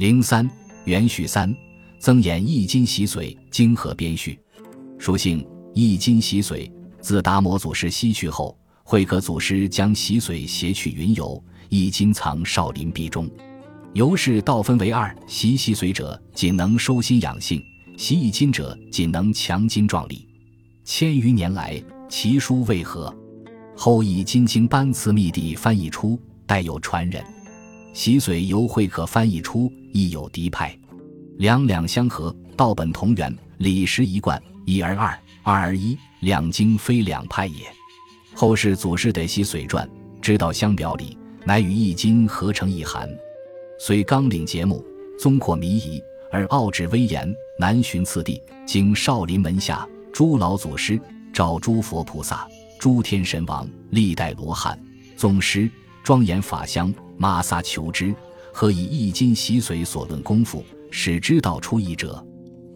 零三元序三，曾演易经习髓，经合编序。书性易经习髓，自达摩祖师西去后，慧可祖师将习髓携去云游，易经藏少林壁中。由是道分为二：习习髓者，仅能收心养性；习易经者，仅能强筋壮力。千余年来，其书为何？后以金经班次密地翻译出，带有传人。习髓由会可翻译出，亦有敌派。两两相合，道本同源，理实一贯，一而二，二而一，两经非两派也。后世祖师得习髓传，知道相表里，乃与易经合成一函。虽纲领节目，宗阔迷疑，而奥旨威严，难寻次第。经少林门下诸老祖师，照诸佛菩萨、诸天神王、历代罗汉宗师，庄严法相，玛萨求之，何以易经习髓所论功夫，使之道出一者？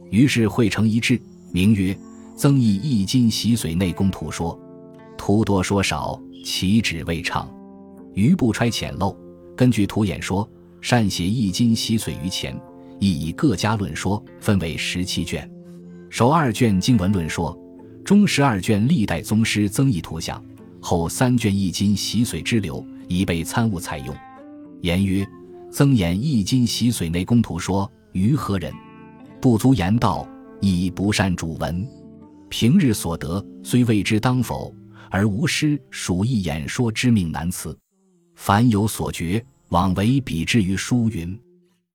于是汇成一志，名曰《增益易经习髓内功图说》。图多说少，其旨未畅，余不揣浅陋，根据图演说。善写《易经》习髓于前，亦以各家论说分为十七卷，首二卷经文论说，中十二卷历代宗师增益图像，后三卷《易经》习髓之流以备参悟采用。言曰：曾演《易经》习髓内功图说于何人？不足言道，以不善主文。平日所得虽未知当否，而无师属一演说之命难辞。凡有所觉。往为比之于书云。